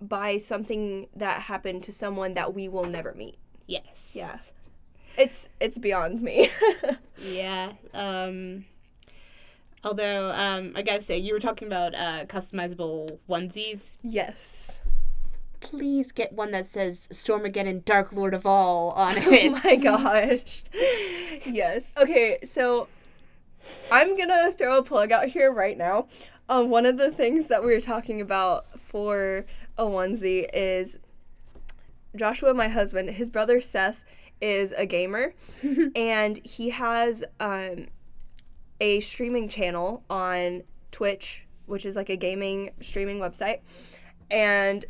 by something that happened to someone that we will never meet Yes. yeah it's it's beyond me Yeah. Um. Although, um, I gotta say, you were talking about uh, customizable onesies. yes Please get one that says Stormageddon, Dark Lord of All on it. Oh my gosh. yes. Okay, so I'm gonna throw a plug out here right now. Um, one of the things that we were talking about for a onesie is Joshua, my husband, his brother Seth is a gamer, and he has um, a streaming channel on Twitch, which is like a gaming streaming website, and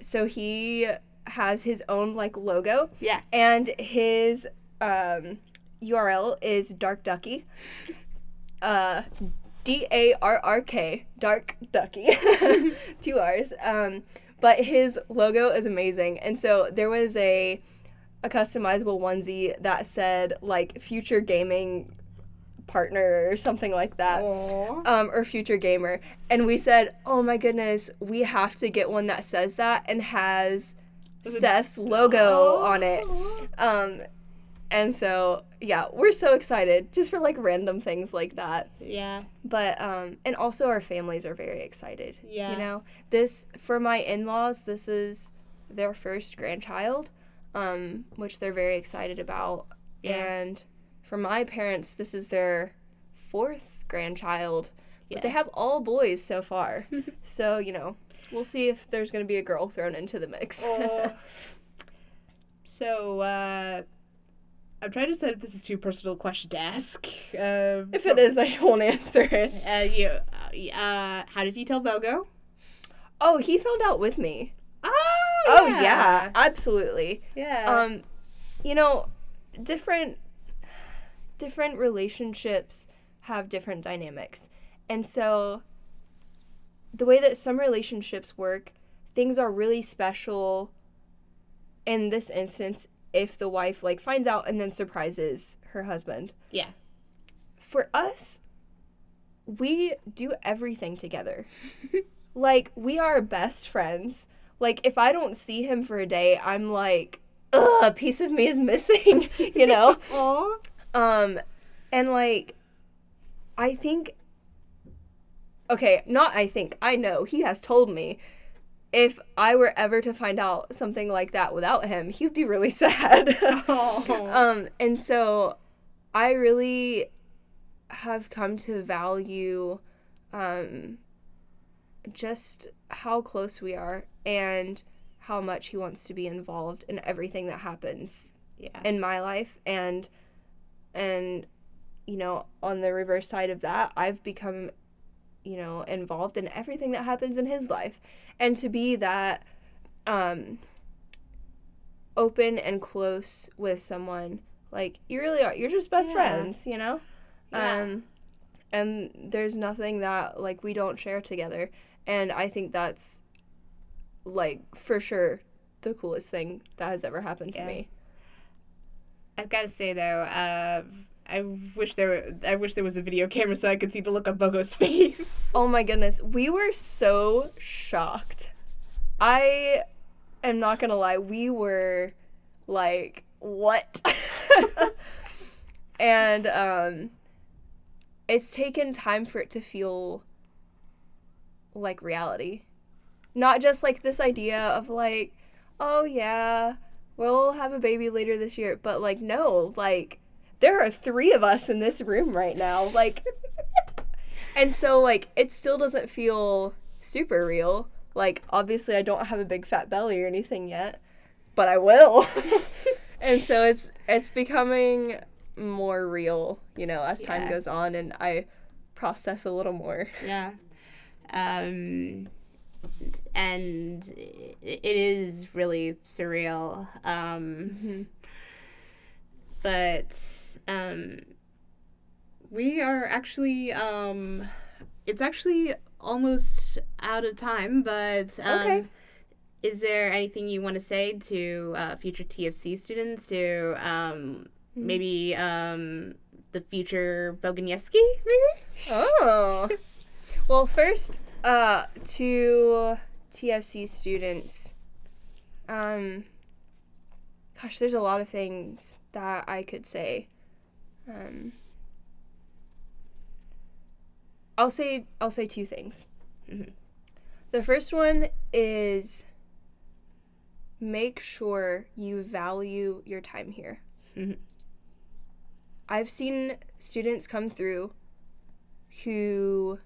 so he has his own like logo Yeah. and his um, URL is Darrk Ducky. Uh, D A R R K, Darrk Ducky. Two R's. Um, but his logo is amazing. And so there was a a customizable onesie that said like future gaming partner or something like that um, or future gamer. And we said, oh my goodness, we have to get one that says that and has Seth's logo on it. Um, and so, yeah, we're so excited just for like random things like that. Yeah. But, um, and also our families are very excited. Yeah. You know, this, for my in laws, this is their first grandchild, um, which they're very excited about. Yeah. And for my parents, this is their fourth grandchild. But they have all boys so far. so, you know, we'll see if there's going to be a girl thrown into the mix. Aw. so, uh, I'm trying to decide if this is too personal a question to ask. Uh, if it is, I won't answer it. uh, you, uh, how did you tell Bogo? Oh, he found out with me. Oh, Oh, yeah, absolutely. yeah. Um, you know, different different relationships have different dynamics. And so the way that some relationships work, things are really special in this instance if the wife like finds out and then surprises her husband. Yeah. For us, we do everything together. like we are best friends. Like if I don't see him for a day, I'm like, ugh, a piece of me is missing, you know? Um, and like, I think, okay, not I think, I know, he has told me if I were ever to find out something like that without him, he would be really sad. um, and so I really have come to value um, just how close we are and how much he wants to be involved in everything that happens Yeah. in my life and and you know on the reverse side of that i've become you know involved in everything that happens in his life and to be that um open and close with someone like you really are you're just best Yeah. friends you know Yeah. um and there's nothing that like we don't share together and i think that's like for sure the coolest thing that has ever happened to Yeah. me I've got to say though, uh, I wish there were, I wish there was a video camera so I could see the look on Bogo's face. Oh my goodness, we were so shocked. I am not gonna lie, we were like, what? and um, it's taken time for it to feel like reality. Not just like this idea of like, oh yeah, we'll have a baby later this year, but like, no, like, there are three of us in this room right now. Like, and so like it still doesn't feel super real. Like obviously I don't have a big fat belly or anything yet, but I will. and so it's it's becoming more real, you know, as time Yeah. goes on and I process a little more. Yeah. Um, and it is really surreal. Um, but um, we are actually, um, it's actually almost out of time, but um, Okay. is there anything you want to say to uh, future TFC students, to um, maybe um, the future Bogunievsky, maybe? Oh. well, first, uh, to TFC students, um, gosh, there's a lot of things that I could say. Um, I'll say I'll say two things. Mhm. The first one is make sure you value your time here. Mhm. I've seen students come through who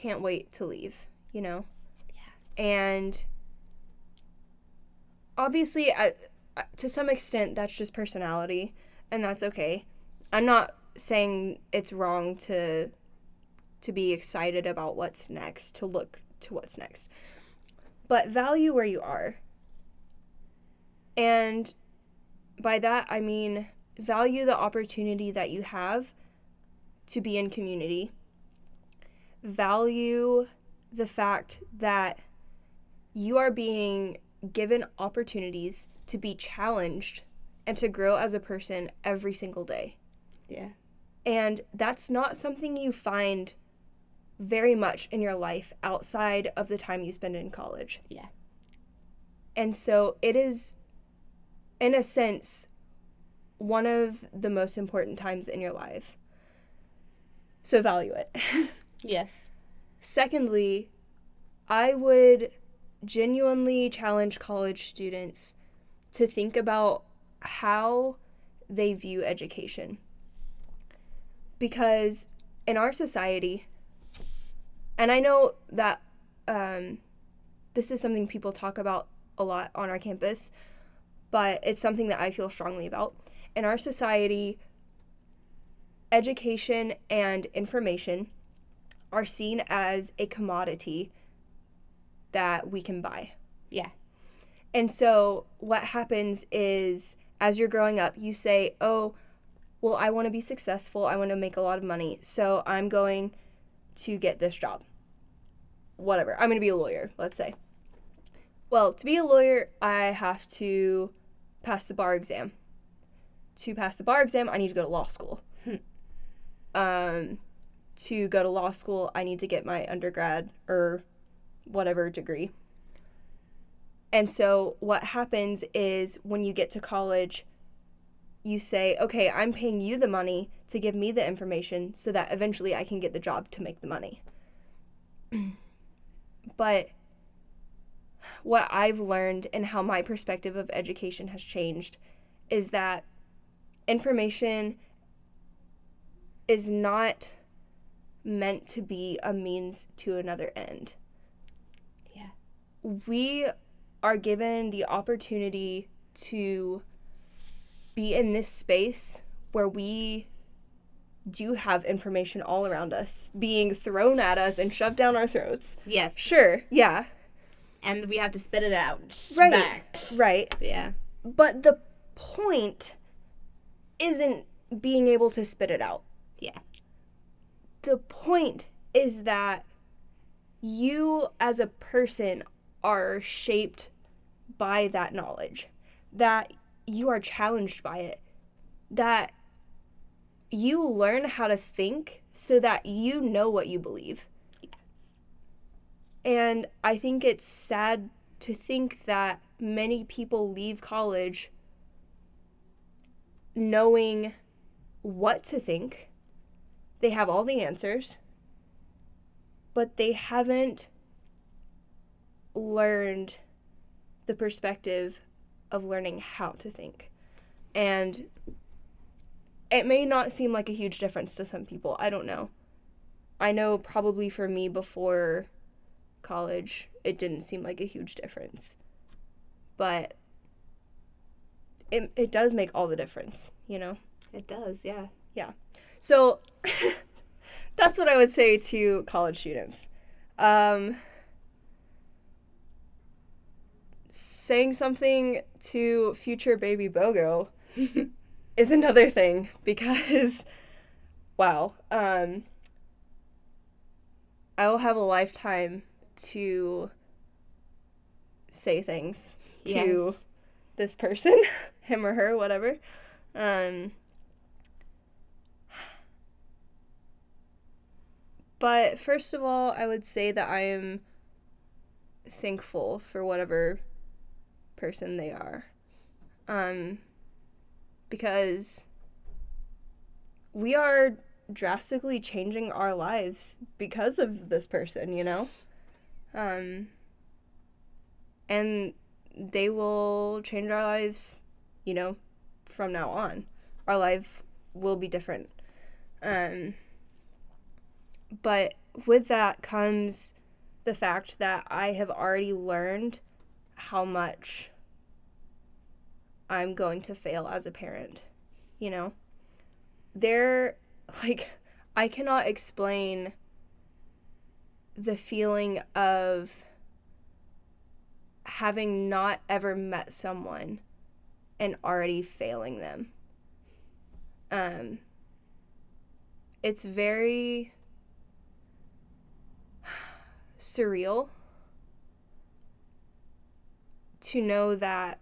can't wait to leave, you know? Yeah. And obviously, I, to some extent, that's just personality, and that's okay. I'm not saying it's wrong to to be excited about what's next, to look to what's next. But value where you are. And by that I mean value the opportunity that you have to be in community. Value the fact that you are being given opportunities to be challenged and to grow as a person every single day. Yeah. And that's not something you find very much in your life outside of the time you spend in college. Yeah. And so it is, in a sense, one of the most important times in your life. So value it. Yes. Secondly, I would genuinely challenge college students to think about how they view education. Because in our society, and I know that um, this is something people talk about a lot on our campus, but it's something that I feel strongly about. In our society, education and information are seen as a commodity that we can buy. Yeah. And so what happens is as you're growing up, you say, "Oh, well, I want to be successful. I want to make a lot of money. So I'm going to get this job. Whatever. I'm going to be a lawyer, let's say. Well, to be a lawyer, I have to pass the bar exam. To pass the bar exam, I need to go to law school. um, to go to law school, I need to get my undergrad or whatever degree. And so, what happens is when you get to college, you say, okay, I'm paying you the money to give me the information so that eventually I can get the job to make the money. but what I've learned and how my perspective of education has changed is that information is not meant to be a means to another end. Yeah. We are given the opportunity to be in this space where we do have information all around us being thrown at us and shoved down our throats. Yeah. Sure, yeah. And we have to spit it out. Right. Back. Right. Yeah. But the point isn't being able to spit it out. Yeah. The point is that you as a person are shaped by that knowledge, that you are challenged by it, that you learn how to think so that you know what you believe. And I think it's sad to think that many people leave college knowing what to think. They have all the answers, but they haven't learned the perspective of learning how to think. And it may not seem like a huge difference to some people. I don't know. I know probably for me before college, it didn't seem like a huge difference. But it, it does make all the difference, you know? It does, yeah. Yeah. So that's what I would say to college students. Um, saying something to future baby Bogo is another thing because, wow, um, I will have a lifetime to say things to Yes. this person, him or her, whatever. Um, but first of all, I would say that I am thankful for whatever person they are. Um, because we are drastically changing our lives because of this person, you know? Um, and they will change our lives, you know, from now on. Our life will be different. Um, but with that comes the fact that I have already learned how much I'm going to fail as a parent. You know? There, like, I cannot explain the feeling of having not ever met someone and already failing them. Um, it's very surreal to know that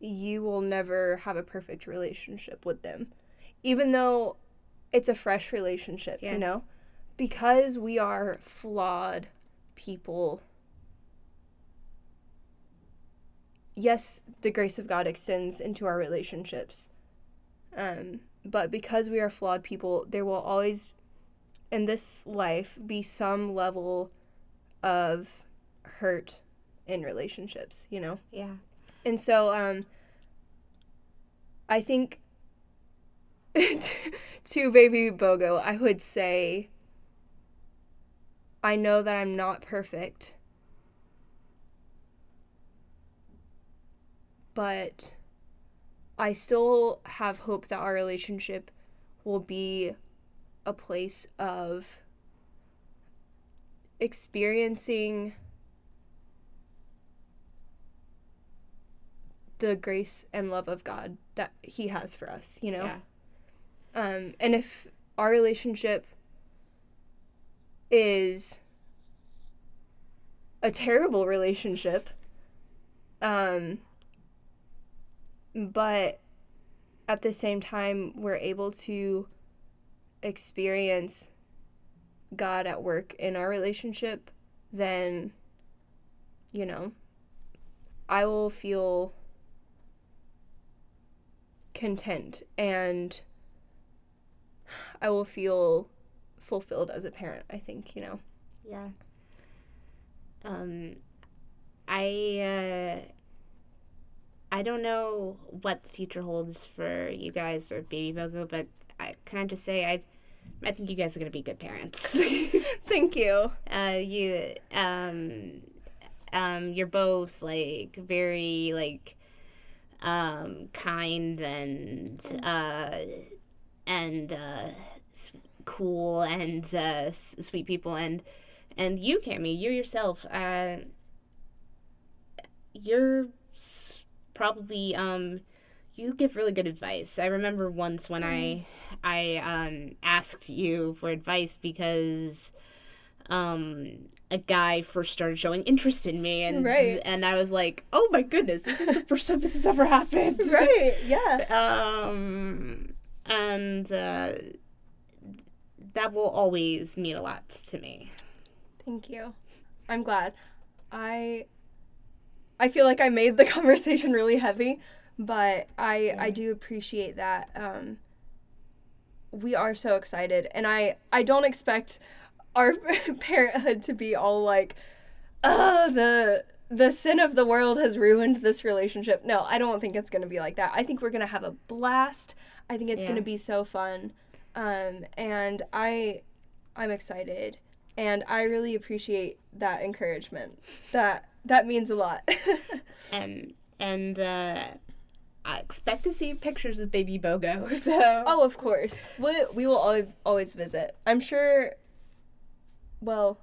you will never have a perfect relationship with them even though it's a fresh relationship Yeah. you know because we are flawed people yes the grace of god extends into our relationships um, but because we are flawed people there will always in this life be some level of hurt in relationships you know Yeah. and so um I think to baby Bogo, I would say I know that I'm not perfect. But I still have hope that our relationship will be a place of experiencing the grace and love of God that He has for us, you know? Yeah. Um, and if our relationship is a terrible relationship, um, but at the same time, we're able to experience God at work in our relationship, then, you know, I will feel content and I will feel fulfilled as a parent, I think, you know. Yeah. Um, I uh, I don't know what the future holds for you guys or Baby Bogo, but I, can I just say I I think you guys are gonna be good parents. Thank you. uh, you um um you're both like very like um kind and uh and uh cool and uh sweet people and and you Cammy you yourself uh you're probably um you give really good advice. I remember once when I I um asked you for advice because um a guy first started showing interest in me and Right. and I was like, "Oh my goodness, this is the first time this has ever happened." Right, yeah. Um and uh that will always mean a lot to me. Thank you. I'm glad. I I feel like I made the conversation really heavy, but I I do appreciate that. Um we are so excited and I I don't expect our parenthood to be all like oh the the sin of the world has ruined this relationship. No, I don't think it's going to be like that. I think we're going to have a blast. I think it's Yeah. going to be so fun. Um and I I'm excited and I really appreciate that encouragement. That that means a lot. And and uh I expect to see pictures of baby Bogo. So oh, of course. We we will always always visit. I'm sure well,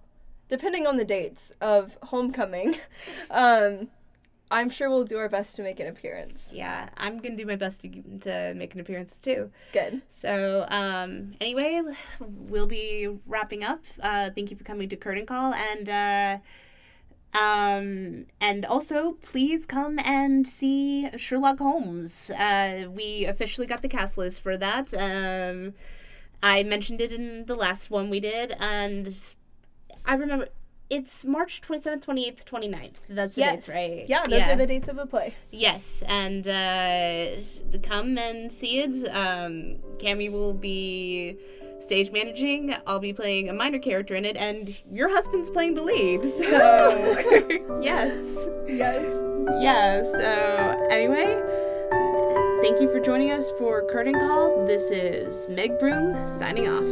depending on the dates of homecoming, um I'm sure we'll do our best to make an appearance. yeah, I'm gonna do my best to, to make an appearance too. Good. So, um, anyway, we'll be wrapping up. Uh, thank you for coming to Curtain Call, and uh, um, and also please come and see Sherlock Holmes. Uh, we officially got the cast list for that. Um, I mentioned it in the last one we did, and I remember it's March twenty seventh, twenty eighth, 29th. That's the yes. dates, right? Yeah, those are the dates of the play. Yes, and uh, come and see it. Um, Cammy will be stage managing. I'll be playing a minor character in it, and your husband's playing the lead. So yes, Yes. yeah. So anyway, thank you for joining us for Curtain Call. This is Meg Broom signing off.